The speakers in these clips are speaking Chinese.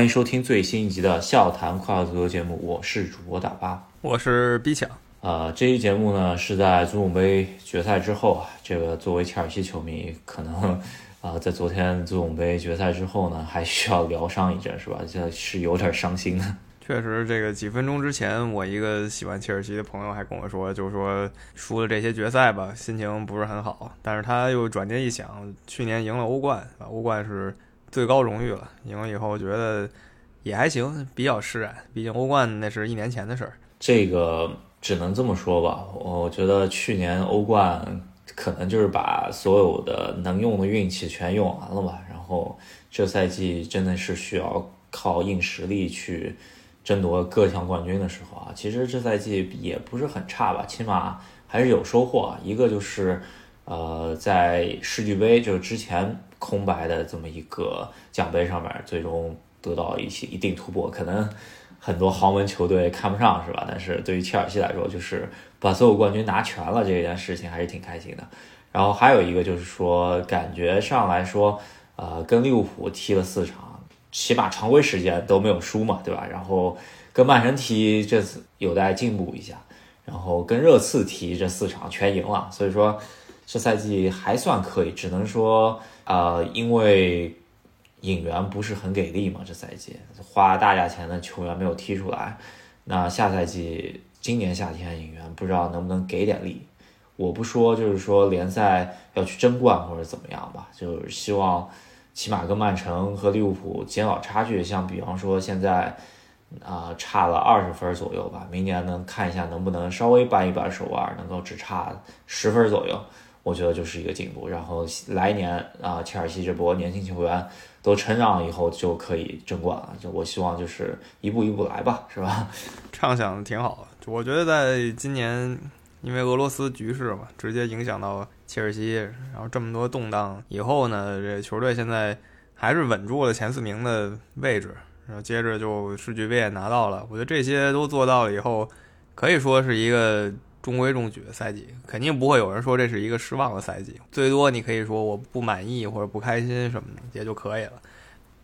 欢迎收听最新一集的笑谈快乐足球节目，我是主播大巴，我是 B 强。呃，这期节目呢是在足总杯决赛之后啊，这个作为切尔西球迷，可能啊在昨天足总杯决赛之后呢，还需要疗伤一阵，是吧？这是有点伤心的。确实，这个几分钟之前，我一个喜欢切尔西的朋友还跟我说，就是说输了这些决赛吧，心情不是很好。但是他又转念一想，去年赢了欧冠，欧冠是。最高荣誉了，赢了以后我觉得也还行，比较释然。毕竟欧冠那是一年前的事儿，这个只能这么说吧。我觉得去年欧冠可能就是把所有的能用的运气全用完了吧。然后这赛季真的是需要靠硬实力去争夺各项冠军的时候啊。其实这赛季也不是很差吧，起码还是有收获啊。一个就是呃，在世俱杯就是之前。空白的这么一个奖杯上面，最终得到一些一定突破，可能很多豪门球队看不上，是吧？但是对于切尔西来说，就是把所有冠军拿全了，这件事情还是挺开心的。然后还有一个就是说，感觉上来说，呃，跟利物浦踢了四场，起码常规时间都没有输嘛，对吧？然后跟曼城踢这次有待进步一下，然后跟热刺踢这四场全赢了，所以说这赛季还算可以，只能说。呃，因为引援不是很给力嘛，这赛季花大价钱的球员没有踢出来，那下赛季今年夏天引援不知道能不能给点力。我不说就是说联赛要去争冠或者怎么样吧，就是希望起码跟曼城和利物浦减少差距，像比方说现在啊差了二十分左右吧，明年能看一下能不能稍微扳一扳手腕，能够只差十分左右。我觉得就是一个进步，然后来年啊，切尔西这波年轻球员都成长了以后就可以争冠了。就我希望就是一步一步来吧，是吧？畅想的挺好的。我觉得在今年，因为俄罗斯局势嘛，直接影响到切尔西，然后这么多动荡以后呢，这球队现在还是稳住了前四名的位置，然后接着就世俱杯也拿到了。我觉得这些都做到了以后，可以说是一个。中规中矩的赛季，肯定不会有人说这是一个失望的赛季。最多你可以说我不满意或者不开心什么的，也就可以了。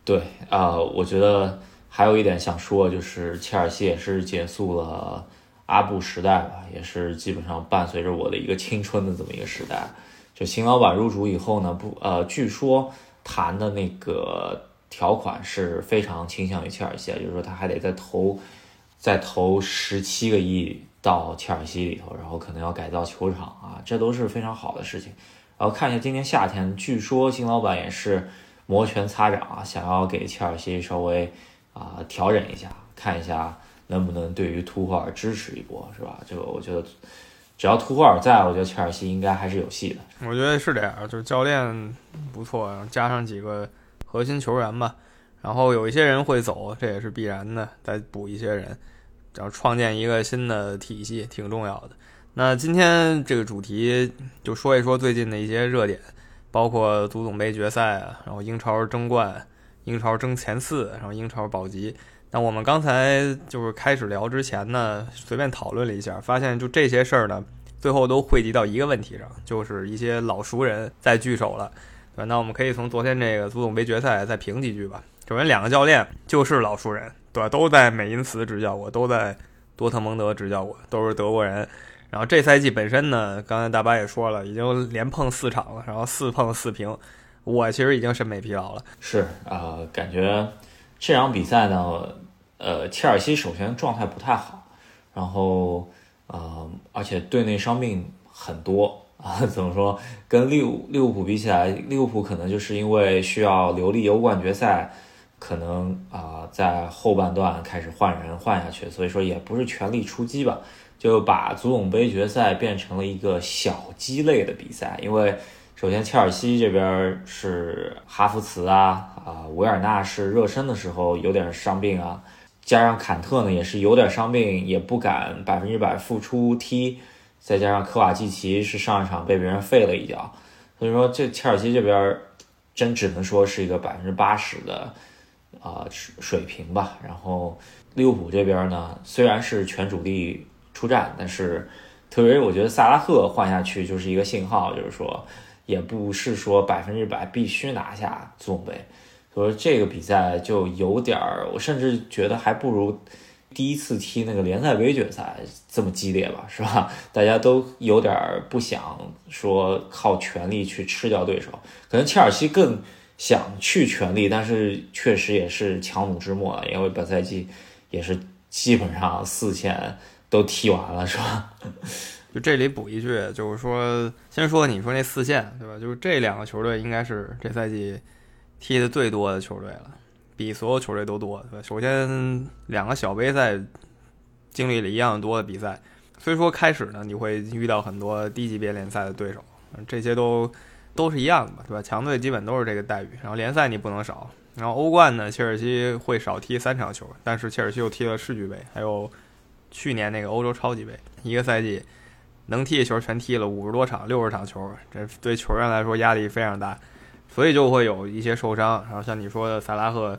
对啊，我觉得还有一点想说，就是切尔西也是结束了阿布时代吧，也是基本上伴随着我的一个青春的这么一个时代。就新老板入主以后呢，不呃，据说谈的那个条款是非常倾向于切尔西，就是说他还得再投再投十七个亿。到切尔西里头，然后可能要改造球场啊，这都是非常好的事情。然后看一下今年夏天，据说新老板也是摩拳擦掌啊，想要给切尔西稍微啊调整一下，看一下能不能对于图赫尔支持一波，是吧？这个我觉得只要图赫尔在，我觉得切尔西应该还是有戏的。我觉得是这样，就是教练不错，加上几个核心球员吧，然后有一些人会走，这也是必然的，再补一些人。然后创建一个新的体系挺重要的。那今天这个主题就说一说最近的一些热点，包括足总杯决赛啊，然后英超争冠、英超争前四，然后英超保级。那我们刚才就是开始聊之前呢，随便讨论了一下，发现就这些事儿呢，最后都汇集到一个问题上，就是一些老熟人在聚首了。对，那我们可以从昨天这个足总杯决赛再评几句吧。首先，两个教练就是老熟人。对吧？都在美因茨执教过，都在多特蒙德执教过，都是德国人。然后这赛季本身呢，刚才大巴也说了，已经连碰四场了，然后四碰四平。我其实已经审美疲劳了。是啊，感觉这场比赛呢，呃，切尔西首先状态不太好，然后呃，而且队内伤病很多啊。怎么说？跟利物利物浦比起来，利物浦可能就是因为需要留力欧冠决赛。可能啊，在后半段开始换人换下去，所以说也不是全力出击吧，就把足总杯决赛变成了一个小鸡肋的比赛。因为首先切尔西这边是哈弗茨啊啊，维尔纳是热身的时候有点伤病啊，加上坎特呢也是有点伤病，也不敢百分之百复出踢，再加上科瓦季奇是上一场被别人废了一脚，所以说这切尔西这边真只能说是一个百分之八十的。啊，水平吧。然后利物浦这边呢，虽然是全主力出战，但是特别我觉得萨拉赫换下去就是一个信号，就是说也不是说百分之百必须拿下足总杯。所以这个比赛就有点儿，我甚至觉得还不如第一次踢那个联赛杯决赛这么激烈吧，是吧？大家都有点儿不想说靠全力去吃掉对手，可能切尔西更想去全力，但是确实也是强弩之末，因为本赛季也是基本上四线都踢完了，是吧？就这里补一句，就是说，先说你说那四线，对吧？就是这两个球队应该是这赛季踢的最多的球队了，比所有球队都多，首先，两个小杯赛经历了一样多的比赛，虽说开始呢你会遇到很多低级别联赛的对手，这些都都是一样的嘛，对吧？强队基本都是这个待遇，然后联赛你不能少，然后欧冠呢，切尔西会少踢三场球，但是切尔西又踢了世俱杯，还有去年那个欧洲超级杯，一个赛季。能踢的球全踢了五十多场、六十场球，这对球员来说压力非常大，所以就会有一些受伤。然后像你说的，萨拉赫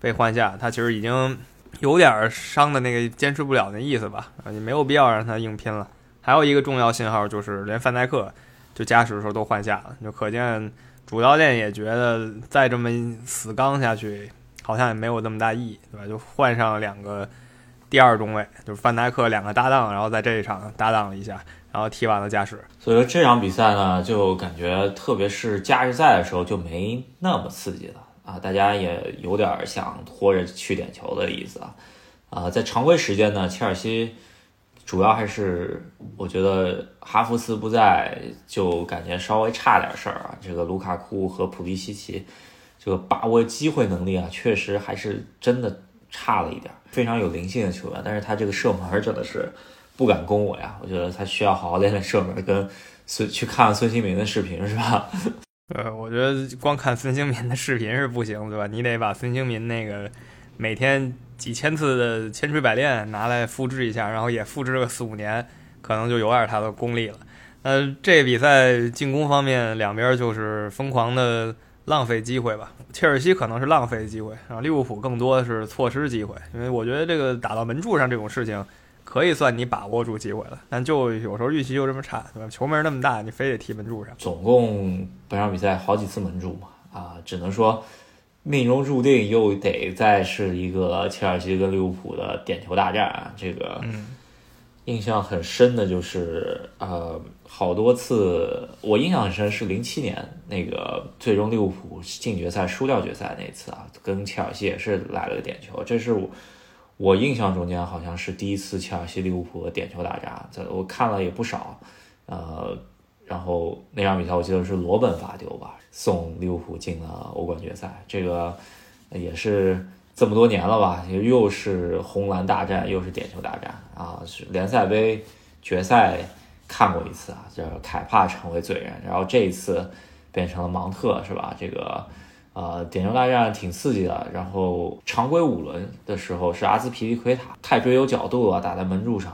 被换下，他其实已经有点伤的那个坚持不了那意思吧？你没有必要让他硬拼了。还有一个重要信号就是，连范戴克就加时的时候都换下了，就可见主教练也觉得再这么死刚下去，好像也没有那么大意义，对吧？就换上两个第二中卫，就是范戴克两个搭档，然后在这一场搭档了一下。然后踢完了加时，所以说这场比赛呢，就感觉特别是加时赛的时候就没那么刺激了啊，大家也有点想拖着去点球的意思啊。啊，在常规时间呢，切尔西主要还是我觉得哈弗茨不在，就感觉稍微差点事儿啊。这个卢卡库和普利西奇这个把握机会能力啊，确实还是真的差了一点。非常有灵性的球员，但是他这个射门真的是。不敢攻我呀！我觉得他需要好好练练射门，跟孙去看孙兴民的视频是吧？呃，我觉得光看孙兴民的视频是不行，对吧？你得把孙兴民那个每天几千次的千锤百炼拿来复制一下，然后也复制个四五年，可能就有点他的功力了。呃，这比赛进攻方面两边就是疯狂的浪费机会吧。切尔西可能是浪费机会，然后利物浦更多的是错失机会，因为我觉得这个打到门柱上这种事情。可以算你把握住机会了，但就有时候运气就这么差，对吧？球门那么大，你非得踢门柱上。总共本场比赛好几次门柱嘛，啊，只能说命中注定又得再是一个切尔西跟利物浦的点球大战。这个印象很深的就是，呃，好多次我印象很深是零七年那个最终利物浦进决赛输掉决赛那次啊，跟切尔西也是来了个点球，这是我。我印象中间好像是第一次切尔西利物浦的点球大战，在我看了也不少，呃，然后那场比赛我记得是罗本罚丢吧，送利物浦进了欧冠决赛，这个也是这么多年了吧，又是红蓝大战，又是点球大战啊，联赛杯决赛看过一次啊，就是凯帕成为罪人，然后这一次变成了芒特是吧？这个。呃，点球大战挺刺激的。然后常规五轮的时候是阿兹皮利奎塔太追有角度了，打在门柱上。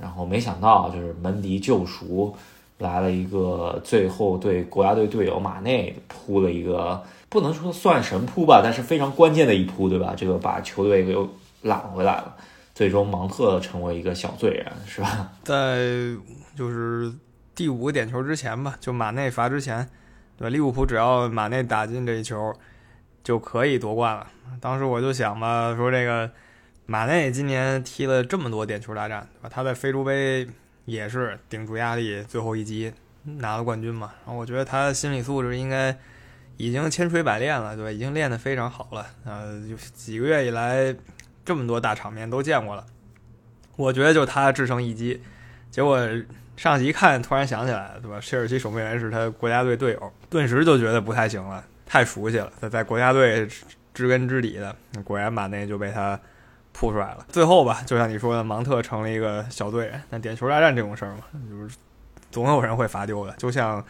然后没想到就是门迪救赎来了一个，最后对国家队队友马内扑了一个，不能说算神扑吧，但是非常关键的一扑，对吧？这个把球队给揽回来了。最终芒特成为一个小罪人，是吧？在就是第五个点球之前吧，就马内罚之前。对，利物浦只要马内打进这一球，就可以夺冠了。当时我就想吧，说这个马内今年踢了这么多点球大战，对吧？他在非洲杯也是顶住压力，最后一击拿了冠军嘛。然后我觉得他心理素质应该已经千锤百炼了，对吧？已经练得非常好了。呃，就几个月以来这么多大场面都见过了，我觉得就他制胜一击，结果。上去一看，突然想起来了，对吧？切尔西守门员是他国家队队友，顿时就觉得不太行了，太熟悉了。他在国家队知根知底的，果然把那就被他扑出来了。最后吧，就像你说的，芒特成了一个小队人。那点球大战这种事儿嘛，就是总有人会罚丢的。就像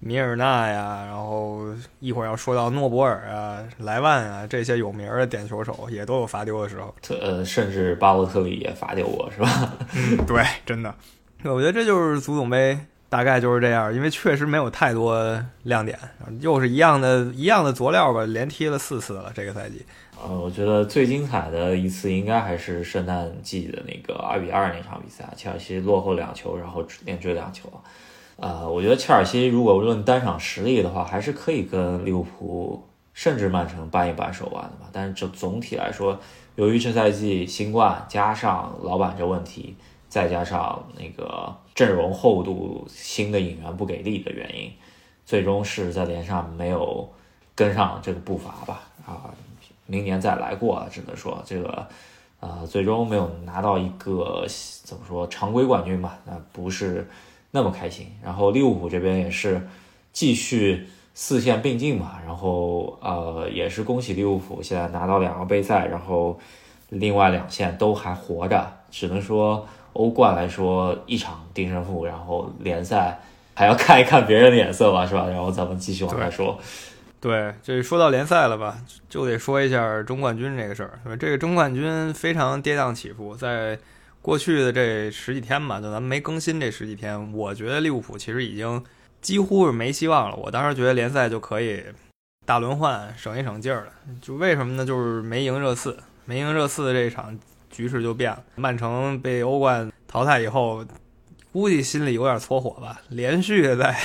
米尔纳呀，然后一会儿要说到诺博尔啊、莱万啊这些有名的点球手，也都有罚丢的时候。呃，甚至巴洛特利也罚丢过，是吧？嗯，对，真的。我觉得这就是足总杯，大概就是这样，因为确实没有太多亮点，又是一样的一样的佐料吧，连踢了四次了这个赛季。呃，我觉得最精彩的一次应该还是圣诞季的那个二比二那场比赛，切尔西落后两球，然后连追两球。呃，我觉得切尔西如果论单场实力的话，还是可以跟利物浦甚至曼城扳一扳手腕的吧。但是就总体来说，由于这赛季新冠加上老板这问题，再加上那个阵容厚度、新的引援不给力的原因，最终是在联赛没有跟上这个步伐吧。啊，明年再来过，只能说这个。呃，最终没有拿到一个怎么说常规冠军吧？那不是那么开心。然后利物浦这边也是继续四线并进嘛。然后呃，也是恭喜利物浦现在拿到两个杯赛，然后另外两线都还活着。只能说欧冠来说一场定胜负，然后联赛还要看一看别人的眼色吧，是吧？然后咱们继续往下说。对，这说到联赛了吧，就得说一下中冠军这个事儿。这个中冠军非常跌宕起伏，在过去的这十几天吧，就咱们没更新这十几天，我觉得利物浦其实已经几乎是没希望了。我当时觉得联赛就可以大轮换，省一省劲儿了。就为什么呢？就是没赢热刺，没赢热刺这一场局势就变了。曼城被欧冠淘汰以后，估计心里有点搓火吧，连续在。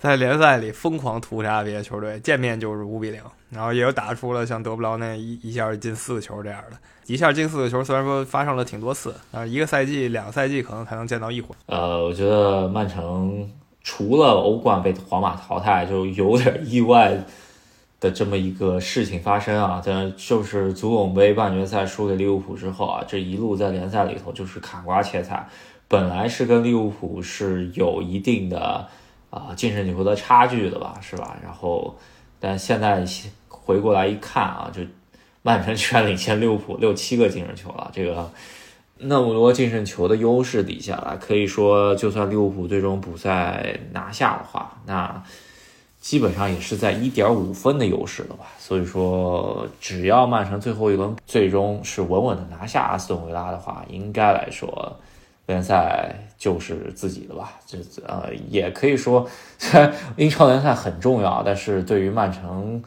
在联赛里疯狂屠杀别的球队，见面就是五比零，然后也有打出了像德布劳内一一下进四个球这样的，一下进四个球，虽然说发生了挺多次，啊，一个赛季、两个赛季可能才能见到一回。呃，我觉得曼城除了欧冠被皇马淘汰，就有点意外的这么一个事情发生啊，但就是足总杯半决赛输给利物浦之后啊，这一路在联赛里头就是砍瓜切菜，本来是跟利物浦是有一定的。啊，净胜球的差距的吧，是吧？然后，但现在回过来一看啊，就曼城居然领先利物浦六七个净胜球了。这个那么多净胜球的优势底下了，可以说，就算利物浦最终补赛拿下的话，那基本上也是在一点五分的优势了吧。所以说，只要曼城最后一轮最终是稳稳的拿下阿斯顿维拉的话，应该来说。联赛就是自己的吧，这呃也可以说，虽 然英超联赛很重要，但是对于曼城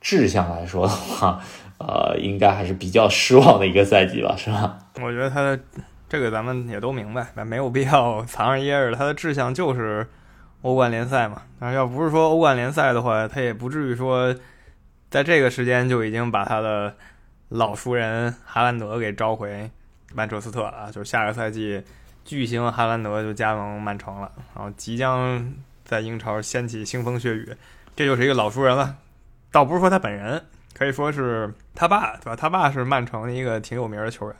志向来说的话，呃，应该还是比较失望的一个赛季吧，是吧？我觉得他的这个咱们也都明白，没有必要藏着掖着，他的志向就是欧冠联赛嘛。但要不是说欧冠联赛的话，他也不至于说在这个时间就已经把他的老熟人哈兰德给召回。曼彻斯特啊，就是下个赛季巨星哈兰德就加盟曼城了，然后即将在英超掀起腥风血雨，这就是一个老熟人了。倒不是说他本人，可以说是他爸，对吧？他爸是曼城的一个挺有名的球员，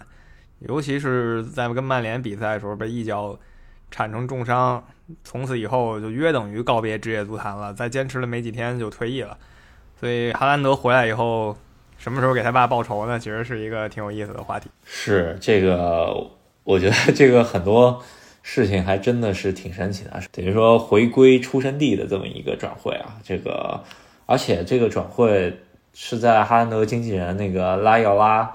尤其是在跟曼联比赛的时候被一脚铲成重伤，从此以后就约等于告别职业足坛了。再坚持了没几天就退役了，所以哈兰德回来以后。什么时候给他爸报仇呢？其实是一个挺有意思的话题。是这个，我觉得这个很多事情还真的是挺神奇的，等于说回归出生地的这么一个转会啊。这个，而且这个转会是在哈兰德经纪人那个拉奥拉，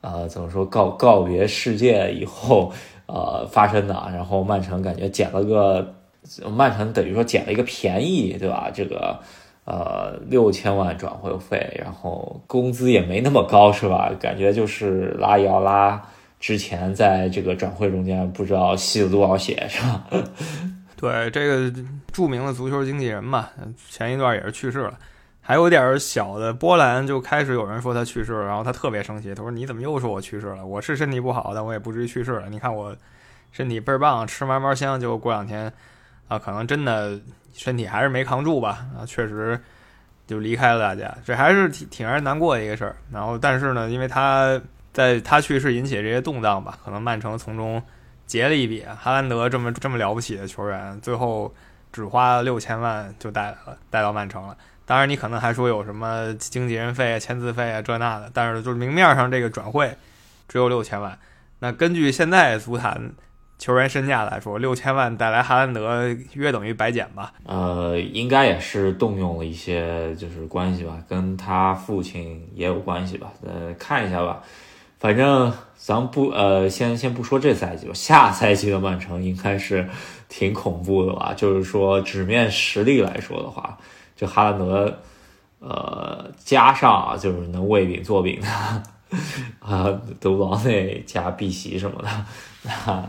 呃，怎么说告告别世界以后，呃发生的。然后曼城感觉捡了个，曼城等于说捡了一个便宜，对吧？这个。呃，六千万转会费，然后工资也没那么高，是吧？感觉就是拉伊奥拉之前在这个转会中间不知道吸了多少血，是吧？对，这个著名的足球经纪人嘛，前一段也是去世了，还有点小的波澜，就开始有人说他去世了，然后他特别生气，他说：“你怎么又说我去世了？我是身体不好，但我也不至于去世了。你看我身体倍儿棒，吃嘛嘛香，结果过两天啊，可能真的。”身体还是没扛住吧，啊，确实就离开了大家，这还是挺挺让人难过的一个事儿。然后，但是呢，因为他在他去世引起这些动荡吧，可能曼城从中结了一笔。哈兰德这么这么了不起的球员，最后只花六千万就带了，带到曼城了。当然，你可能还说有什么经纪人费啊、签字费啊这那的，但是就是明面上这个转会只有六千万。那根据现在足坛。球员身价来说，六千万带来哈兰德约等于白捡吧？呃，应该也是动用了一些就是关系吧，跟他父亲也有关系吧。呃，看一下吧，反正咱不呃，先先不说这赛季吧，下赛季的曼城应该是挺恐怖的吧？就是说纸面实力来说的话，就哈兰德，呃，加上啊，就是能喂饼做饼的啊，德布劳内加碧玺什么的，那。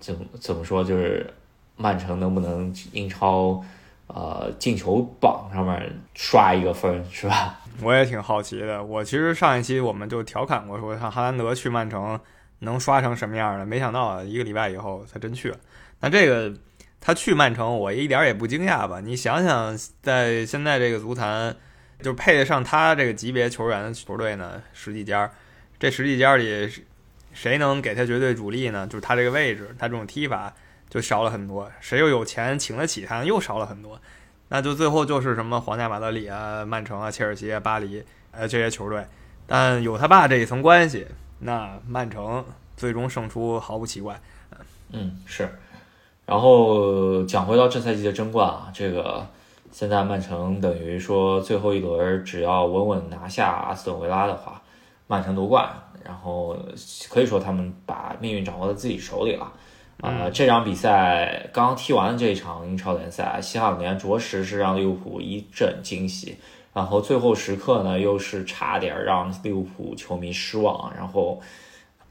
怎么怎么说？就是曼城能不能英超，呃，进球榜上面刷一个分，是吧？我也挺好奇的。我其实上一期我们就调侃过，说像哈兰德去曼城能刷成什么样的，没想到一个礼拜以后他真去了。那这个他去曼城，我一点也不惊讶吧？你想想，在现在这个足坛，就配得上他这个级别球员的球队呢，十几家，这十几家里谁能给他绝对主力呢？就是他这个位置，他这种踢法就少了很多。谁又有钱请得起他，又少了很多。那就最后就是什么皇家马德里啊、曼城啊、切尔西啊、巴黎呃这些球队，但有他爸这一层关系，那曼城最终胜出毫不奇怪。嗯，是。然后讲回到这赛季的争冠啊，这个现在曼城等于说最后一轮只要稳稳拿下阿斯顿维拉的话，曼城夺冠，然后可以说他们把命运掌握在自己手里了。啊，这场比赛刚刚踢完的这一场英超联赛，西汉姆联着实是让利物浦一阵惊喜，然后最后时刻呢，又是差点让利物浦球迷失望，然后，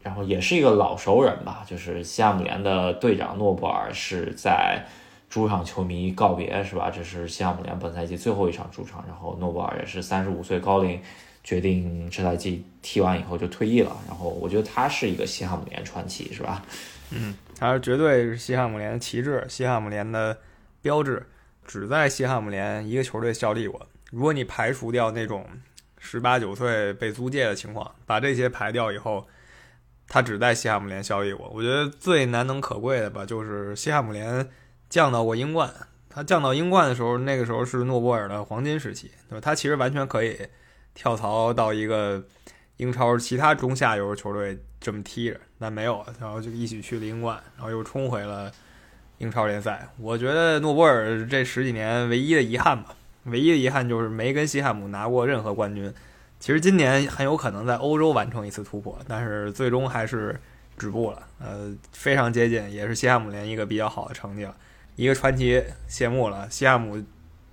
然后也是一个老熟人吧，就是西汉姆联的队长诺布尔是在主场球迷告别，是吧？这是西汉姆联本赛季最后一场主场，然后诺布尔也是三十五岁高龄，决定这赛季踢完以后就退役了，然后我觉得他是一个西汉姆联传奇，是吧？嗯。他是绝对是西汉姆联的旗帜，西汉姆联的标志，只在西汉姆联一个球队效力过。如果你排除掉那种十八九岁被租借的情况，把这些排掉以后，他只在西汉姆联效力过。我觉得最难能可贵的吧，就是西汉姆联降到过英冠。他降到英冠的时候，那个时候是诺波尔的黄金时期，对吧？他其实完全可以跳槽到一个英超其他中下游球队。这么踢着，但没有，然后就一起去了英冠，然后又冲回了英超联赛。我觉得诺波尔这十几年唯一的遗憾吧，唯一的遗憾就是没跟西汉姆拿过任何冠军。其实今年很有可能在欧洲完成一次突破，但是最终还是止步了。呃，非常接近，也是西汉姆联一个比较好的成绩了。一个传奇谢幕了，西汉姆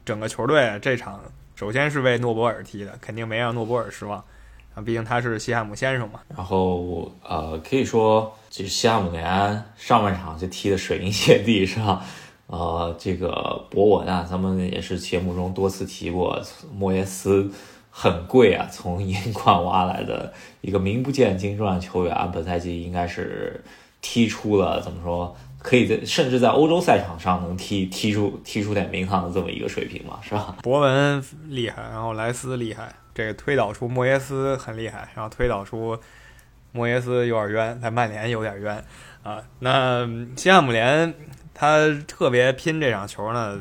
整个球队这场首先是为诺波尔踢的，肯定没让诺波尔失望。啊毕竟他是西汉姆先生嘛，然后呃，可以说其实西汉姆联上半场就踢的水银泻地，是吧？呃，这个博文啊，咱们也是节目中多次提过，莫耶斯很贵啊，从英冠挖来的一个名不见经传球员，本赛季应该是踢出了怎么说，可以在甚至在欧洲赛场上能踢踢出踢出点名堂的这么一个水平嘛，是吧？博文厉害，然后莱斯厉害。这个推导出莫耶斯很厉害，然后推导出莫耶斯有点冤，在曼联有点冤啊。那西汉姆联他特别拼这场球呢，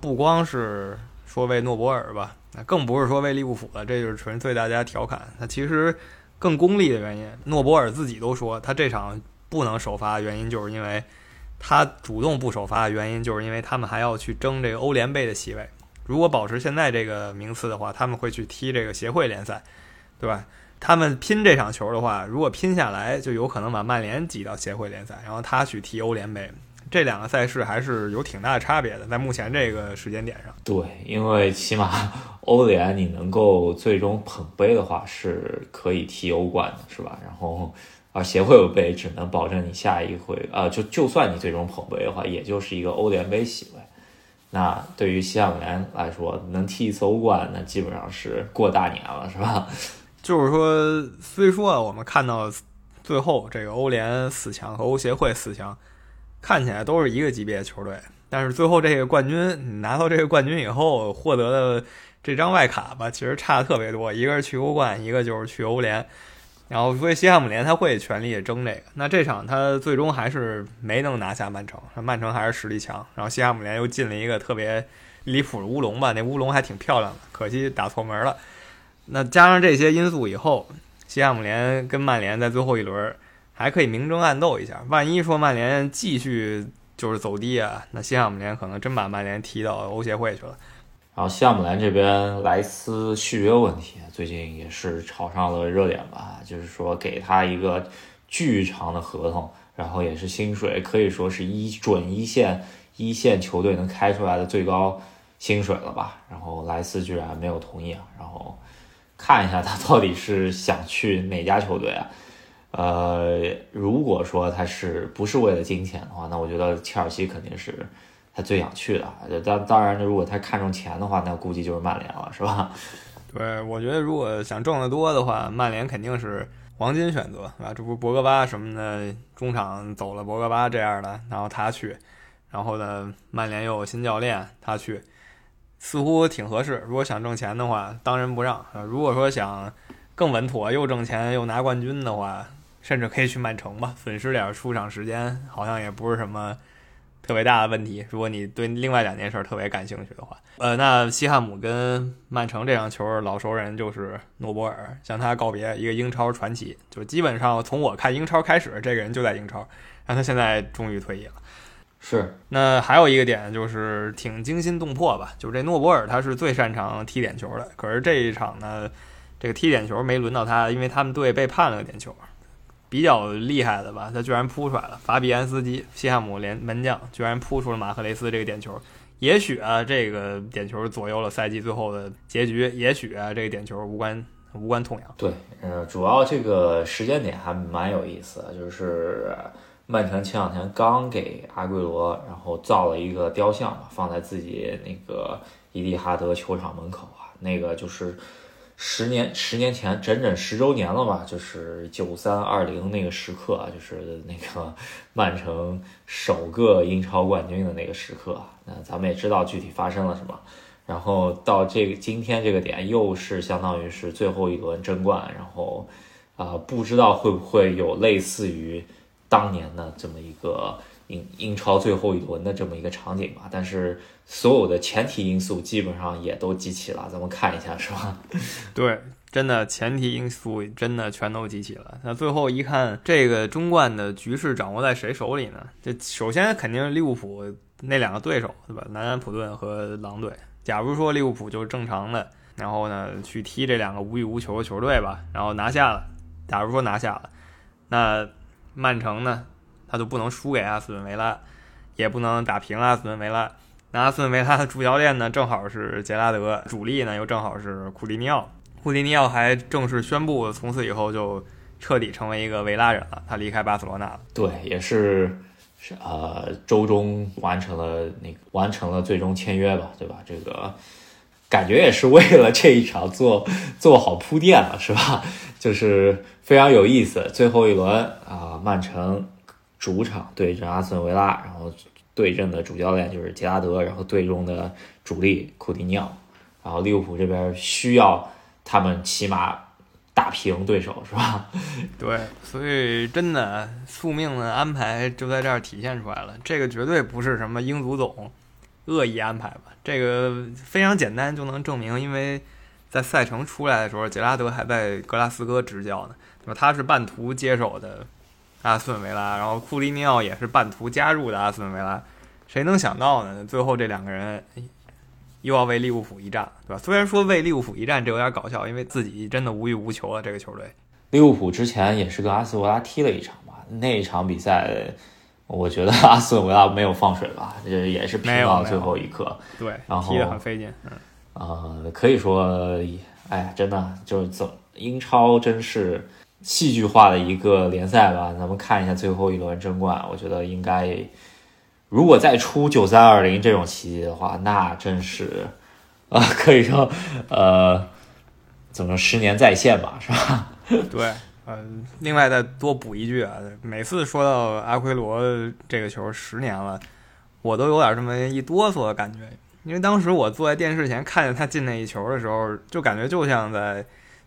不光是说为诺博尔吧，那更不是说为利物浦了，这就是纯粹大家调侃。那其实更功利的原因，诺博尔自己都说他这场不能首发，原因就是因为他主动不首发，原因就是因为他们还要去争这个欧联杯的席位。如果保持现在这个名次的话，他们会去踢这个协会联赛，对吧？他们拼这场球的话，如果拼下来，就有可能把曼联挤到协会联赛，然后他去踢欧联杯。这两个赛事还是有挺大的差别的，在目前这个时间点上。对，因为起码欧联你能够最终捧杯的话，是可以踢欧冠的，是吧？然后，而协会杯只能保证你下一回，呃，就就算你最终捧杯的话，也就是一个欧联杯席位。那对于西汉姆联来说，能踢一次欧冠，那基本上是过大年了，是吧？就是说，虽说啊我们看到最后这个欧联四强和欧协会四强看起来都是一个级别的球队，但是最后这个冠军你拿到这个冠军以后获得的这张外卡吧，其实差的特别多，一个是去欧冠，一个就是去欧联。然后，所以西汉姆联他会全力争这个。那这场他最终还是没能拿下曼城，曼城还是实力强。然后西汉姆联又进了一个特别离谱的乌龙吧，那乌龙还挺漂亮的，可惜打错门了。那加上这些因素以后，西汉姆联跟曼联在最后一轮还可以明争暗斗一下。万一说曼联继续就是走低啊，那西汉姆联可能真把曼联踢到欧协会去了。然后西汉姆联这边莱斯续约问题，最近也是炒上了热点吧？就是说给他一个巨长的合同，然后也是薪水可以说是一准一线一线球队能开出来的最高薪水了吧？然后莱斯居然没有同意啊！然后看一下他到底是想去哪家球队啊？呃，如果说他是不是为了金钱的话，那我觉得切尔西肯定是。他最想去的，当当然，如果他看中钱的话，那估计就是曼联了，是吧？对，我觉得如果想挣得多的话，曼联肯定是黄金选择，啊？这不博格巴什么的中场走了，博格巴这样的，然后他去，然后呢，曼联又有新教练，他去，似乎挺合适。如果想挣钱的话，当仁不让啊。如果说想更稳妥，又挣钱又拿冠军的话，甚至可以去曼城吧，损失点出场时间，好像也不是什么。特别大的问题，如果你对另外两件事特别感兴趣的话，呃，那西汉姆跟曼城这场球老熟人就是诺博尔，向他告别，一个英超传奇，就基本上从我看英超开始，这个人就在英超，让他现在终于退役了。是，那还有一个点就是挺惊心动魄吧，就是这诺博尔他是最擅长踢点球的，可是这一场呢，这个踢点球没轮到他，因为他们队被判了个点球。比较厉害的吧，他居然扑出来了。法比安斯基，西汉姆连门将，居然扑出了马赫雷斯这个点球。也许啊，这个点球左右了赛季最后的结局。也许啊，这个点球无关无关痛痒。对，呃，主要这个时间点还蛮有意思的，就是曼城前两天刚给阿圭罗然后造了一个雕像嘛，放在自己那个伊蒂哈德球场门口啊，那个就是。十年十年前，整整十周年了吧？就是九三二零那个时刻啊，就是那个 曼城首个英超冠军的那个时刻。那咱们也知道具体发生了什么。然后到这个今天这个点，又是相当于是最后一轮争冠。然后啊，不知道会不会有类似于当年的这么一个。英英超最后一轮的这么一个场景吧，但是所有的前提因素基本上也都集齐了，咱们看一下是吧？对，真的前提因素真的全都集齐了。那最后一看，这个中冠的局势掌握在谁手里呢？这首先肯定是利物浦那两个对手，对吧？南安普顿和狼队。假如说利物浦就是正常的，然后呢去踢这两个无欲无求的球队吧，然后拿下了。假如说拿下了，那曼城呢？他就不能输给阿斯顿维拉，也不能打平阿斯顿维拉。那阿斯顿维拉的主教练呢，正好是杰拉德，主力呢又正好是库蒂尼奥。库蒂尼奥还正式宣布，从此以后就彻底成为一个维拉人了，他离开巴塞罗那了。对，也是是呃，周中完成了那个完成了最终签约吧，对吧？这个感觉也是为了这一场做做好铺垫了，是吧？就是非常有意思，最后一轮啊，曼城。主场对阵阿斯顿维拉，然后对阵的主教练就是杰拉德，然后队中的主力库蒂尼奥，然后利物浦这边需要他们起码打平对手，是吧？对，所以真的宿命的安排就在这儿体现出来了。这个绝对不是什么英足总恶意安排吧？这个非常简单就能证明，因为在赛程出来的时候，杰拉德还在格拉斯哥执教呢，那么他是半途接手的。阿斯顿维拉，然后库利尼奥也是半途加入的阿斯顿维拉，谁能想到呢？最后这两个人又要为利物浦一战，对吧？虽然说为利物浦一战这有点搞笑，因为自己真的无欲无求了。这个球队，利物浦之前也是跟阿斯顿维拉踢了一场吧？那一场比赛，我觉得阿斯顿维拉没有放水吧？这也是拼到最后一刻，对，然后踢得很费劲，嗯，呃，可以说，哎，真的就是怎英超真是。戏剧化的一个联赛吧，咱们看一下最后一轮争冠。我觉得应该，如果再出九三二零这种奇迹的话，那真是，啊，可以说，呃，怎么十年再现吧，是吧？对，嗯，另外再多补一句啊，每次说到阿奎罗这个球十年了，我都有点这么一哆嗦的感觉，因为当时我坐在电视前看见他进那一球的时候，就感觉就像在，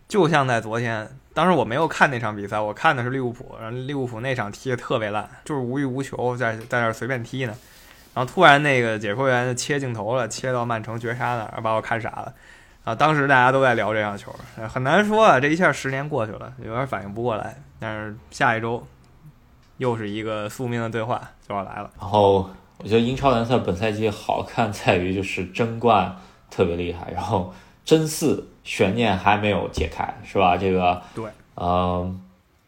就像在昨天。当时我没有看那场比赛，我看的是利物浦，然后利物浦那场踢的特别烂，就是无欲无求，在在那随便踢呢。然后突然那个解说员切镜头了，切到曼城绝杀那儿，把我看傻了。啊，当时大家都在聊这场球，很难说啊，这一下十年过去了，有点反应不过来。但是下一周又是一个宿命的对话就要来了。然后我觉得英超联赛本赛季好看在于就是争冠特别厉害，然后争四。悬念还没有解开，是吧？这个对，嗯，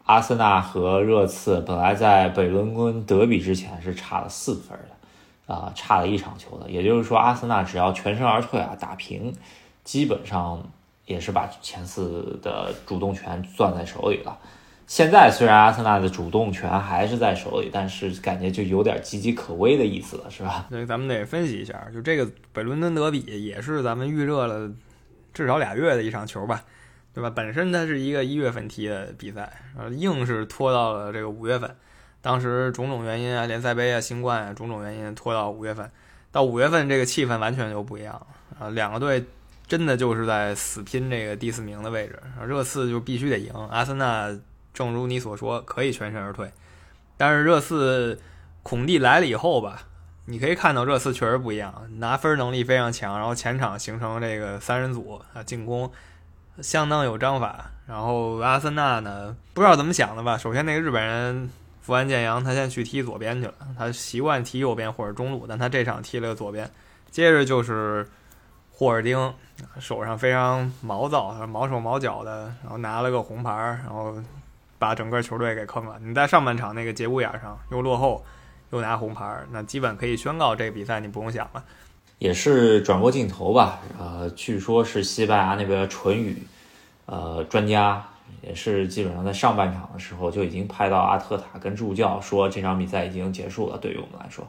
阿森纳和热刺本来在北伦敦德比之前是差了四分的，啊，差了一场球的。也就是说，阿森纳只要全身而退啊，打平，基本上也是把前四的主动权攥在手里了。现在虽然阿森纳的主动权还是在手里，但是感觉就有点岌岌可危的意思了，是吧？所以咱们得分析一下，就这个北伦敦德比也是咱们预热了。至少俩月的一场球吧，对吧？本身它是一个一月份踢的比赛，呃，硬是拖到了这个五月份。当时种种原因啊，联赛杯啊，新冠啊，种种原因拖到五月份。到五月份这个气氛完全就不一样啊！两个队真的就是在死拼这个第四名的位置。热刺就必须得赢，阿森纳正如你所说可以全身而退，但是热刺孔蒂来了以后吧。你可以看到热刺确实不一样，拿分能力非常强，然后前场形成这个三人组啊，进攻相当有章法。然后阿森纳呢，不知道怎么想的吧？首先那个日本人福安建阳，他先去踢左边去了，他习惯踢右边或者中路，但他这场踢了个左边。接着就是霍尔丁，手上非常毛躁，毛手毛脚的，然后拿了个红牌，然后把整个球队给坑了。你在上半场那个节骨眼上又落后。又拿红牌，那基本可以宣告这个比赛你不用想了。也是转过镜头吧，呃，据说是西班牙那边纯语，呃，专家也是基本上在上半场的时候就已经拍到阿特塔跟助教说这场比赛已经结束了。对于我们来说，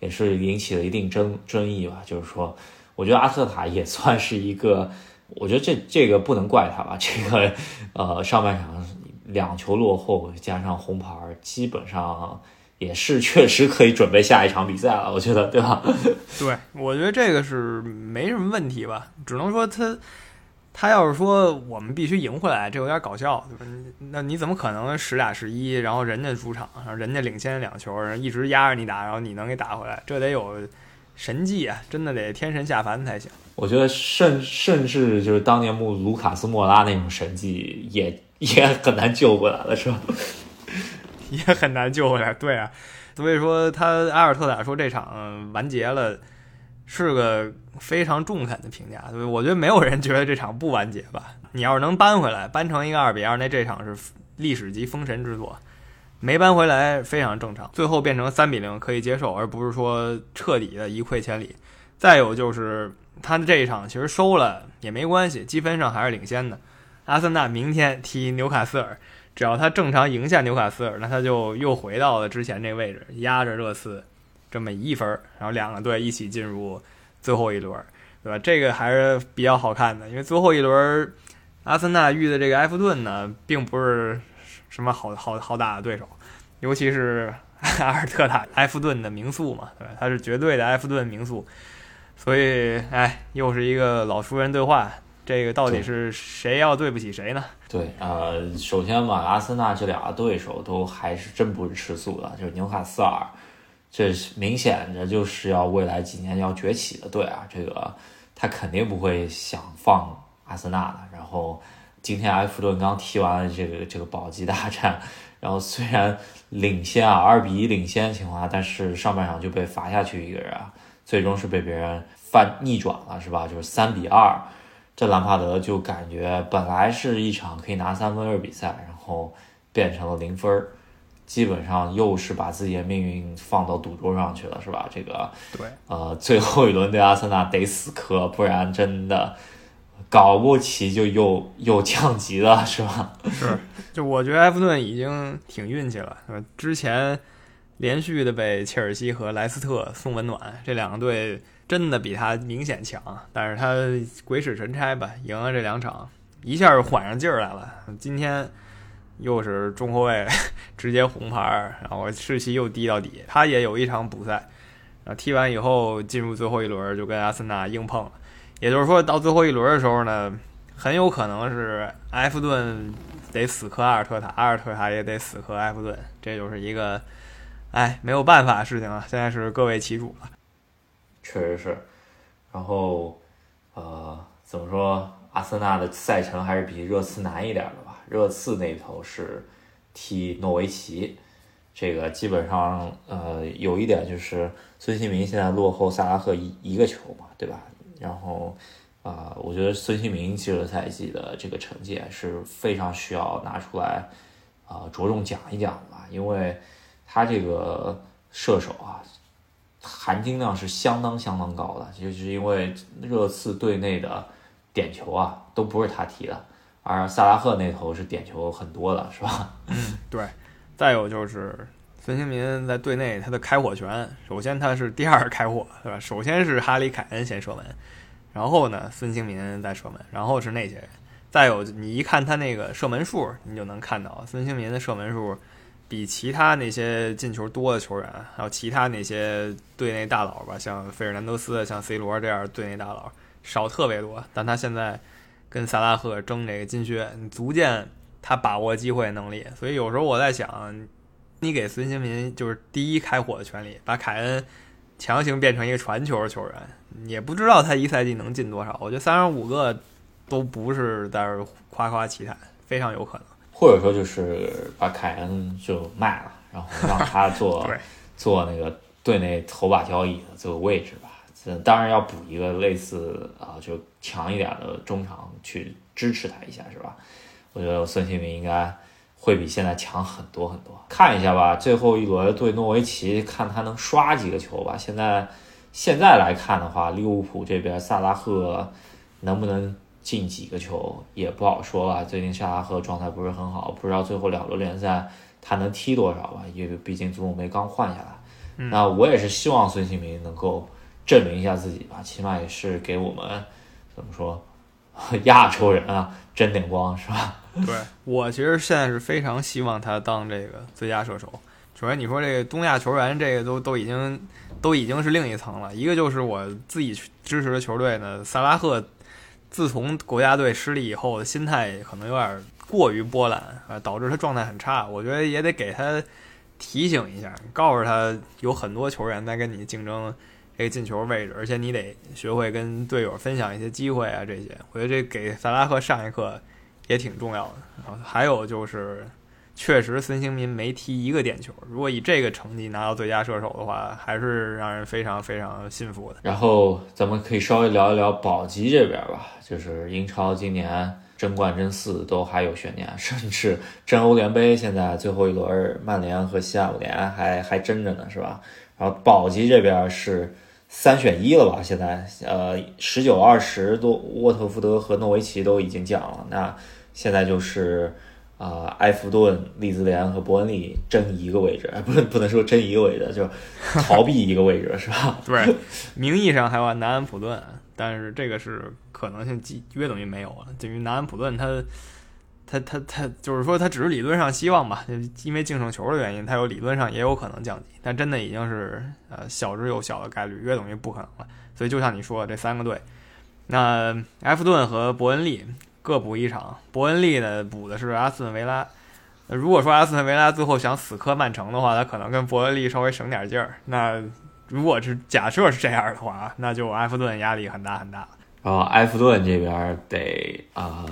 也是引起了一定争争议吧。就是说，我觉得阿特塔也算是一个，我觉得这这个不能怪他吧。这个呃，上半场两球落后加上红牌，基本上。也是确实可以准备下一场比赛了，我觉得，对吧？对，我觉得这个是没什么问题吧。只能说他，他要是说我们必须赢回来，这有点搞笑，对吧？那你怎么可能十俩十一，然后人家主场，人家领先两球，一直压着你打，然后你能给打回来？这得有神迹啊！真的得天神下凡才行。我觉得甚甚至就是当年穆卢卡斯莫拉那种神迹，也也很难救回来了，是吧？也很难救回来，对啊，所以说他阿尔特塔说这场完结了，是个非常中肯的评价。所以我觉得没有人觉得这场不完结吧？你要是能扳回来，扳成一个二比二，那这场是历史级封神之作；没扳回来，非常正常。最后变成三比零可以接受，而不是说彻底的一溃千里。再有就是他的这一场其实收了也没关系，积分上还是领先的。阿森纳明天踢纽卡斯尔。只要他正常赢下纽卡斯尔，那他就又回到了之前这位置，压着热刺这么一分，然后两个队一起进入最后一轮，对吧？这个还是比较好看的，因为最后一轮阿森纳遇的这个埃弗顿呢，并不是什么好好好打的对手，尤其是阿尔特塔埃弗顿的名宿嘛，对吧？他是绝对的埃弗顿名宿，所以哎，又是一个老熟人对话。这个到底是谁要对不起谁呢？对，呃，首先嘛，阿森纳这俩对手都还是真不是吃素的，就是纽卡斯尔，这明显的就是要未来几年要崛起的队啊，这个他肯定不会想放阿森纳的。然后今天埃弗顿刚踢完了这个这个保级大战，然后虽然领先啊，二比一领先的情况下，但是上半场就被罚下去一个人啊，最终是被别人翻逆转了，是吧？就是三比二。这兰帕德就感觉本来是一场可以拿三分的比赛，然后变成了零分基本上又是把自己的命运放到赌桌上去了，是吧？这个对，呃，最后一轮对阿森纳得死磕，不然真的搞不齐就又又降级了，是吧？是，就我觉得埃弗顿已经挺运气了，之前连续的被切尔西和莱斯特送温暖，这两个队。真的比他明显强，但是他鬼使神差吧，赢了这两场，一下就缓上劲儿来了。今天又是中后卫 直接红牌，然后士气又低到底。他也有一场补赛，啊，踢完以后进入最后一轮就跟阿森纳硬碰了。也就是说到最后一轮的时候呢，很有可能是埃弗顿得死磕阿尔特塔，阿尔特塔也得死磕埃弗顿，这就是一个哎没有办法的事情了。现在是各为其主了。确实是，然后，呃，怎么说？阿森纳的赛程还是比热刺难一点的吧？热刺那头是踢诺维奇，这个基本上，呃，有一点就是孙兴民现在落后萨拉赫一一个球嘛，对吧？然后，啊，我觉得孙兴民这个赛季的这个成绩是非常需要拿出来，啊，着重讲一讲的吧，因为他这个射手啊。含金量是相当相当高的，就是因为热刺队内的点球啊，都不是他踢的，而萨拉赫那头是点球很多的，是吧？嗯，对。再有就是孙兴民在队内他的开火权，首先他是第二开火，对吧？首先是哈里凯恩先射门，然后呢孙兴民在射门，然后是那些人。再有你一看他那个射门数，你就能看到孙兴民的射门数比其他那些进球多的球员，还有其他那些队内大佬吧，像费尔南德斯、像 C 罗这样队内大佬少特别多。但他现在跟萨拉赫争这个金靴，你足见他把握机会能力。所以有时候我在想，你给孙兴民就是第一开火的权利，把凯恩强行变成一个传球的球员，也不知道他一赛季能进多少。我觉得三十五个。都不是在夸夸其谈，非常有可能，或者说就是把凯恩就卖了，然后让他 做做那个队内头把交椅的这个位置吧。这当然要补一个类似啊，就强一点的中场去支持他一下，是吧？我觉得孙兴民应该会比现在强很多很多。看一下吧，最后一轮对诺维奇，看他能刷几个球吧。现在现在来看的话，利物浦这边萨拉赫能不能？进几个球也不好说吧，最近沙拉赫状态不是很好，不知道最后两轮联赛他能踢多少吧？因为毕竟祖母梅刚换下来，那我也是希望孙兴民能够证明一下自己吧，起码也是给我们怎么说亚洲人啊争点光，是吧？对我其实现在是非常希望他当这个最佳射手。首先你说这个东亚球员，这个都都已经都已经是另一层了。一个就是我自己支持的球队呢，萨拉赫。自从国家队失利以后，心态可能有点过于波澜啊，导致他状态很差。我觉得也得给他提醒一下，告诉他有很多球员在跟你竞争这个进球位置，而且你得学会跟队友分享一些机会啊。这些，我觉得这给萨拉赫上一课也挺重要的。然后还有就是。确实，孙兴民没踢一个点球。如果以这个成绩拿到最佳射手的话，还是让人非常非常信服的。然后咱们可以稍微聊一聊保级这边吧，就是英超今年争冠、争四都还有悬念，甚至争欧联杯，现在最后一轮曼联和西汉姆联还还争着呢，是吧？然后保级这边是三选一了吧？现在呃，十九、二十都沃特福德和诺维奇都已经降了，那现在就是。啊，埃弗顿、利兹联和伯恩利争一个位置，不是不能说争一个位置，就逃避一个位置，是吧？对，名义上还有南安普顿，但是这个是可能性几约等于没有了。等于南安普顿，他他他他就是说，他只是理论上希望吧，因为净胜球的原因，他有理论上也有可能降级，但真的已经是呃小之又小的概率，约等于不可能了。所以就像你说的，这三个队，那埃弗顿和伯恩利。各补一场，伯恩利呢补的是阿斯顿维拉。如果说阿斯顿维拉最后想死磕曼城的话，他可能跟伯恩利稍微省点劲儿。那如果是假设是这样的话，那就埃弗顿压力很大很大。然后埃弗顿这边得啊，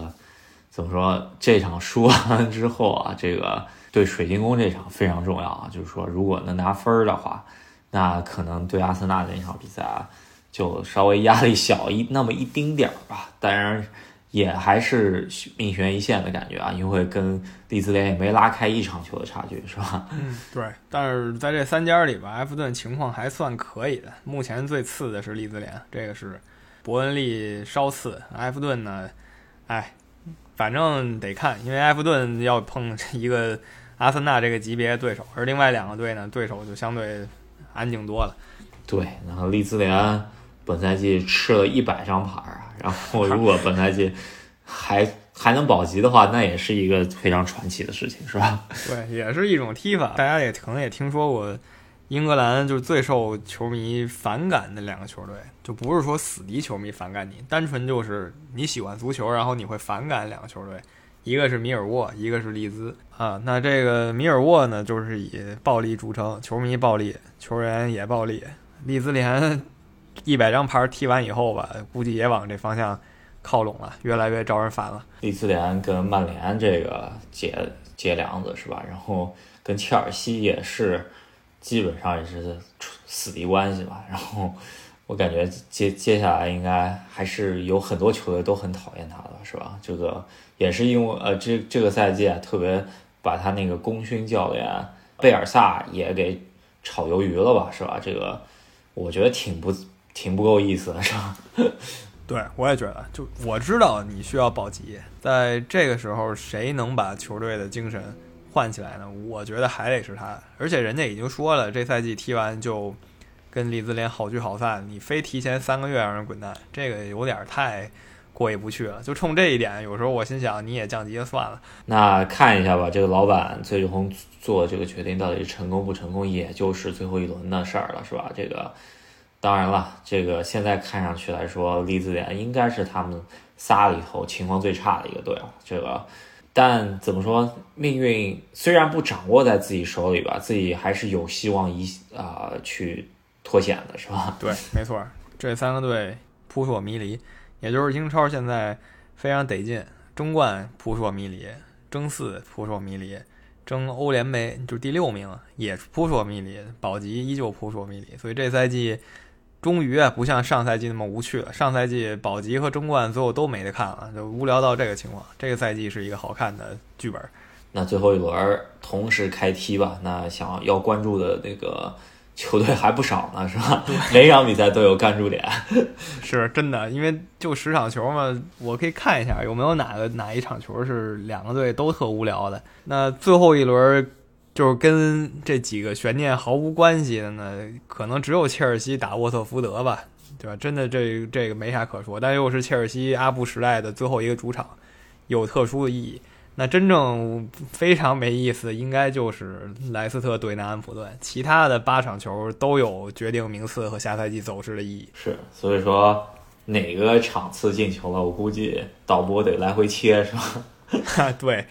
怎么说？这场输完之后啊，这个对水晶宫这场非常重要啊。就是说，如果能拿分儿的话，那可能对阿森纳这场比赛啊，就稍微压力小一那么一丁点儿吧。当然。也还是命悬一线的感觉啊，因为跟利兹联也没拉开一场球的差距，是吧？嗯，对。但是在这三家里吧，埃弗顿情况还算可以的。目前最次的是利兹联，这个是伯恩利稍次。埃弗顿呢，哎，反正得看，因为埃弗顿要碰一个阿森纳这个级别的对手，而另外两个队呢，对手就相对安静多了。对，然后利兹联本赛季吃了一百张牌啊。然后，如果本赛季还还能保级的话，那也是一个非常传奇的事情，是吧？对，也是一种踢法。大家也可能也听说过，英格兰就是最受球迷反感的两个球队，就不是说死敌球迷反感你，单纯就是你喜欢足球，然后你会反感两个球队，一个是米尔沃，一个是利兹啊。那这个米尔沃呢，就是以暴力著称，球迷暴力，球员也暴力。利兹联。一百张牌踢完以后吧，估计也往这方向靠拢了，越来越招人烦了。利兹联跟曼联这个结结梁子是吧？然后跟切尔西也是基本上也是死敌关系吧。然后我感觉接接下来应该还是有很多球队都很讨厌他的，是吧？这个也是因为呃，这这个赛季啊，特别把他那个功勋教练贝尔萨也给炒鱿鱼了吧，是吧？这个我觉得挺不。挺不够意思的是吧？对，我也觉得。就我知道你需要保级，在这个时候，谁能把球队的精神换起来呢？我觉得还得是他。而且人家已经说了，这赛季踢完就跟利兹联好聚好散，你非提前三个月让人滚蛋，这个有点太过意不去了。就冲这一点，有时候我心想，你也降级了算了。那看一下吧，这个老板最终做这个决定到底是成功不成功，也就是最后一轮的事儿了，是吧？这个当然了，这个现在看上去来说，利兹联应该是他们仨里头情况最差的一个队了。这个，但怎么说，命运虽然不掌握在自己手里吧，自己还是有希望一啊去。脱险的是吧？对，没错，这三个队扑朔迷离，也就是英超现在非常得劲，争冠扑朔迷离，争四扑朔迷离，争欧联杯就第六名也扑朔迷离，保级依旧扑朔迷离。所以这赛季终于啊，不像上赛季那么无趣了。上赛季保级和争冠最后都没得看了，就无聊到这个情况。这个赛季是一个好看的剧本。那最后一轮同时开踢吧，那想要关注的那个。球队还不少呢，是吧？每场比赛都有关注点，是真的。因为就十场球嘛，我可以看一下有没有哪个哪一场球是两个队都特无聊的。那最后一轮就是跟这几个悬念毫无关系的呢，可能只有切尔西打沃特福德吧，对吧？真的这这个没啥可说，但又是切尔西阿布时代的最后一个主场，有特殊的意义。那真正非常没意思，应该就是莱斯特对南安普顿，其他的八场球都有决定名次和下赛季走势的意义。是，所以说哪个场次进球了，我估计导播得来回切，是吧？对，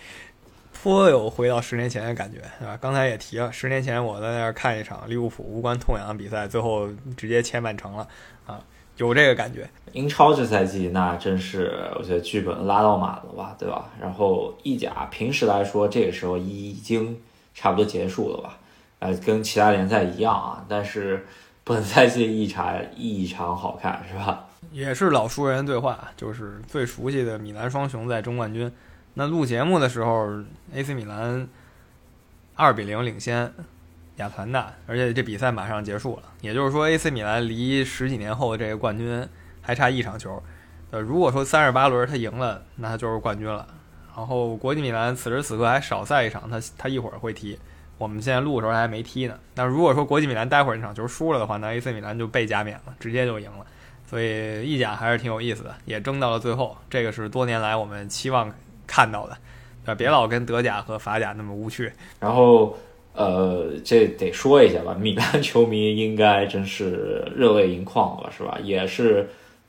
颇有回到十年前的感觉，是吧？刚才也提了，十年前我在那儿看一场利物浦无关痛痒的比赛，最后直接切曼城了，啊。有这个感觉，英超这赛季那真是我觉得剧本拉到满了吧，对吧？然后意甲平时来说这个时候已经差不多结束了吧？呃，跟其他联赛一样啊，但是本赛季异常异常好看，是吧？也是老熟人对话，就是最熟悉的米兰双雄在争冠军。那录节目的时候，AC 米兰二比零领先。亚特兰大，而且这比赛马上结束了，也就是说，AC 米兰离十几年后的这个冠军还差一场球。呃，如果说三十八轮他赢了，那他就是冠军了。然后国际米兰此时此刻还少赛一场，他他一会儿会踢。我们现在录的时候还没踢呢。那如果说国际米兰待会儿那场球输了的话，那 AC 米兰就被加冕了，直接就赢了。所以意甲还是挺有意思的，也争到了最后。这个是多年来我们期望看到的，呃，别老跟德甲和法甲那么无趣。然后。呃，这得说一下吧，米兰球迷应该真是热泪盈眶了，是吧？也是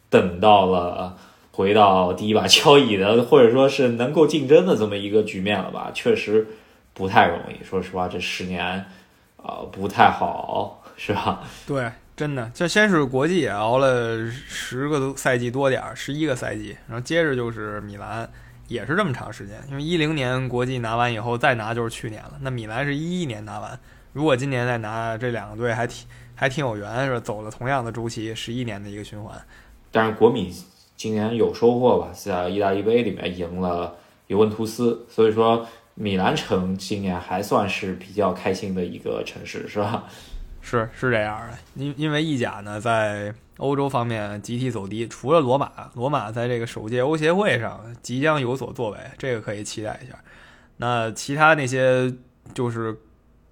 等到了回到第一把交椅的，或者说是能够竞争的这么一个局面了吧？确实不太容易，说实话，这十年啊不太好，是吧？对，真的，就先是国际也熬了十个赛季多点儿，十一个赛季，然后接着就是米兰。也是这么长时间，因为一零年国际拿完以后再拿就是去年了。那米兰是一一年拿完，如果今年再拿，这两个队还挺还挺有缘，是吧走了同样的周期，十一年的一个循环。但是国米今年有收获吧，在意大利杯里面赢了尤文图斯，所以说米兰城今年还算是比较开心的一个城市，是吧？是是这样的，因因为意甲呢在。欧洲方面集体走低，除了罗马，罗马在这个首届欧协会上即将有所作为，这个可以期待一下。那其他那些就是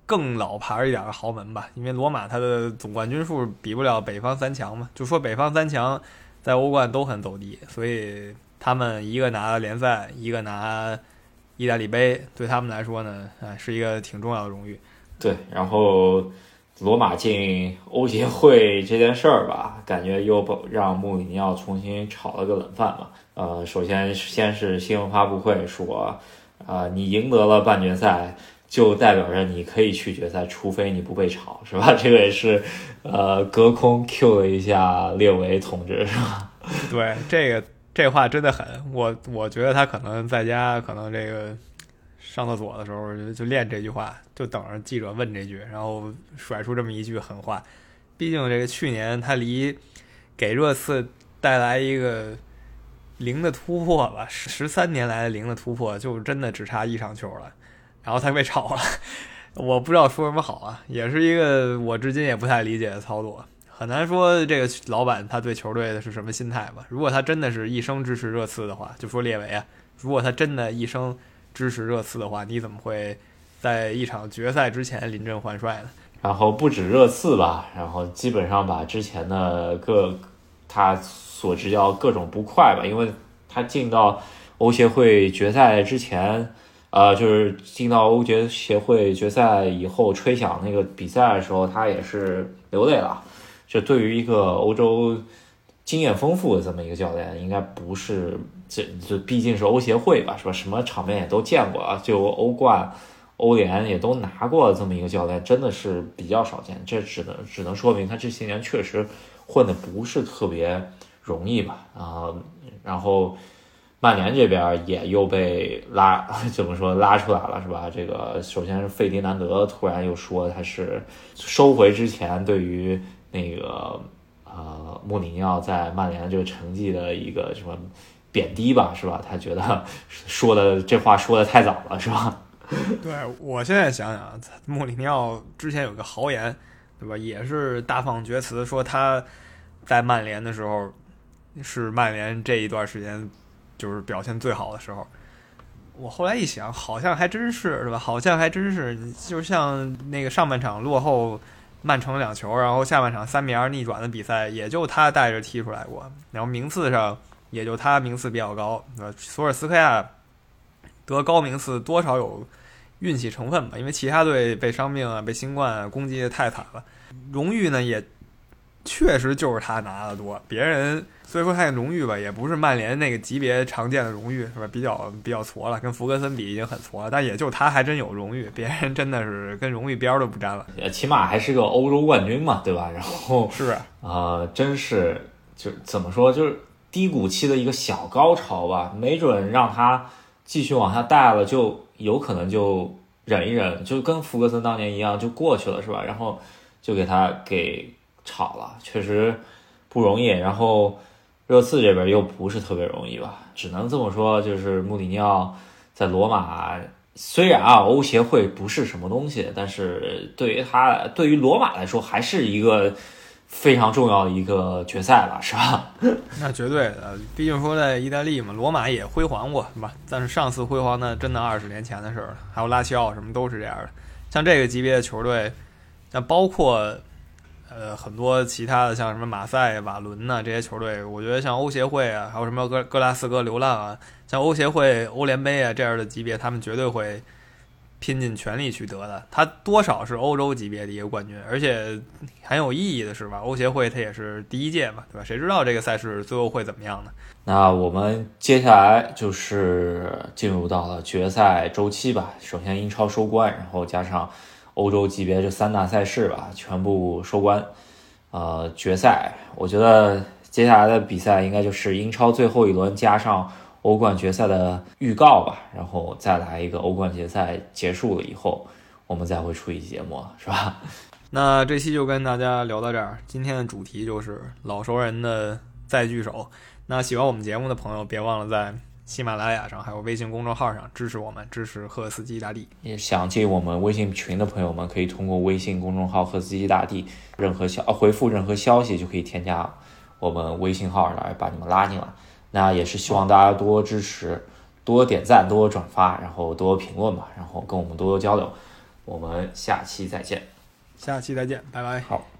更老牌一点的豪门吧，因为罗马它的总冠军数比不了北方三强嘛，就说北方三强在欧冠都很走低，所以他们一个拿联赛，一个拿意大利杯，对他们来说呢，哎，是一个挺重要的荣誉。对，然后。罗马进欧协会这件事儿吧，感觉又让穆里尼奥重新炒了个冷饭嘛。呃，首先先是新闻发布会说，啊，你赢得了半决赛，就代表着你可以去决赛，除非你不被炒，是吧？这个也是，呃，隔空 Q 了一下列维同志，是吧？对，这个这话真的很，我我觉得他可能在家，可能这个。上厕所的时候就练这句话，就等着记者问这句，然后甩出这么一句狠话。毕竟这个去年他离给热刺带来一个零的突破吧，十三年来的零的突破，就真的只差一场球了。然后他被炒了，我不知道说什么好啊，也是一个我至今也不太理解的操作。很难说这个老板他对球队的是什么心态吧。如果他真的是一生支持热刺的话，就说列维啊，如果他真的一生。支持热刺的话，你怎么会在一场决赛之前临阵换帅呢？然后不止热刺吧，然后基本上把之前的各他所执教各种不快吧，因为他进到欧协会决赛之前，呃，就是进到欧决协会决赛以后吹响那个比赛的时候，他也是流泪了。就对于一个欧洲经验丰富的这么一个教练，应该不是这这毕竟是欧协会吧，是吧？什么场面也都见过啊，就欧冠。欧联也都拿过这么一个教练，真的是比较少见。这只能只能说明他这些年确实混的不是特别容易吧？啊，然后曼联这边也又被拉，怎么说拉出来了是吧？这个首先是费迪南德突然又说他是收回之前对于那个呃穆里尼奥在曼联这个成绩的一个什么贬低吧，是吧？他觉得说的这话说的太早了，是吧？对我现在想想，穆里尼奥之前有个豪言，对吧？也是大放厥词，说他在曼联的时候是曼联这一段时间就是表现最好的时候。我后来一想，好像还真是，是吧？好像还真是，就像那个上半场落后曼城两球，然后下半场三比二逆转的比赛，也就他带着踢出来过。然后名次上也就他名次比较高，对吧？索尔斯克亚得高名次多少有。运气成分吧，因为其他队被伤病啊、被新冠啊攻击的太惨了。荣誉呢，也确实就是他拿的多。别人所以说他的荣誉吧，也不是曼联那个级别常见的荣誉，是吧？比较比较矬了，跟福格森比已经很矬了。但也就他还真有荣誉，别人真的是跟荣誉边都不沾了。也起码还是个欧洲冠军嘛，对吧？然后是啊，真是就怎么说，就是低谷期的一个小高潮吧。没准让他继续往下带了，就。有可能就忍一忍，就跟福格森当年一样，就过去了，是吧？然后就给他给炒了，确实不容易。然后热刺这边又不是特别容易吧？只能这么说，就是穆里尼奥在罗马，虽然啊欧协会不是什么东西，但是对于他，对于罗马来说，还是一个。非常重要的一个决赛了，是吧？那绝对的，毕竟说在意大利嘛，罗马也辉煌过，是吧？但是上次辉煌那真的二十年前的事儿了。还有拉齐奥什么都是这样的。像这个级别的球队，那包括呃很多其他的，像什么马赛、瓦伦呐这些球队，我觉得像欧协会啊，还有什么哥哥拉斯哥流浪啊，像欧协会、欧联杯啊这样的级别，他们绝对会。拼尽全力去得的，他多少是欧洲级别的一个冠军，而且很有意义的是吧？欧协会它也是第一届嘛，对吧？谁知道这个赛事最后会怎么样呢？那我们接下来就是进入到了决赛周期吧。首先英超收官，然后加上欧洲级别这三大赛事吧，全部收官。呃，决赛，我觉得接下来的比赛应该就是英超最后一轮加上。欧冠决赛的预告吧，然后再来一个欧冠决赛结束了以后，我们再会出一期节目，是吧？那这期就跟大家聊到这儿。今天的主题就是老熟人的再聚首。那喜欢我们节目的朋友，别忘了在喜马拉雅上还有微信公众号上支持我们，支持赫斯基大帝。也想进我们微信群的朋友们，可以通过微信公众号赫斯基大帝，任何消回复任何消息就可以添加我们微信号来把你们拉进来。那也是希望大家多支持，多点赞，多转发，然后多评论吧，然后跟我们多多交流。我们下期再见，下期再见，拜拜。好。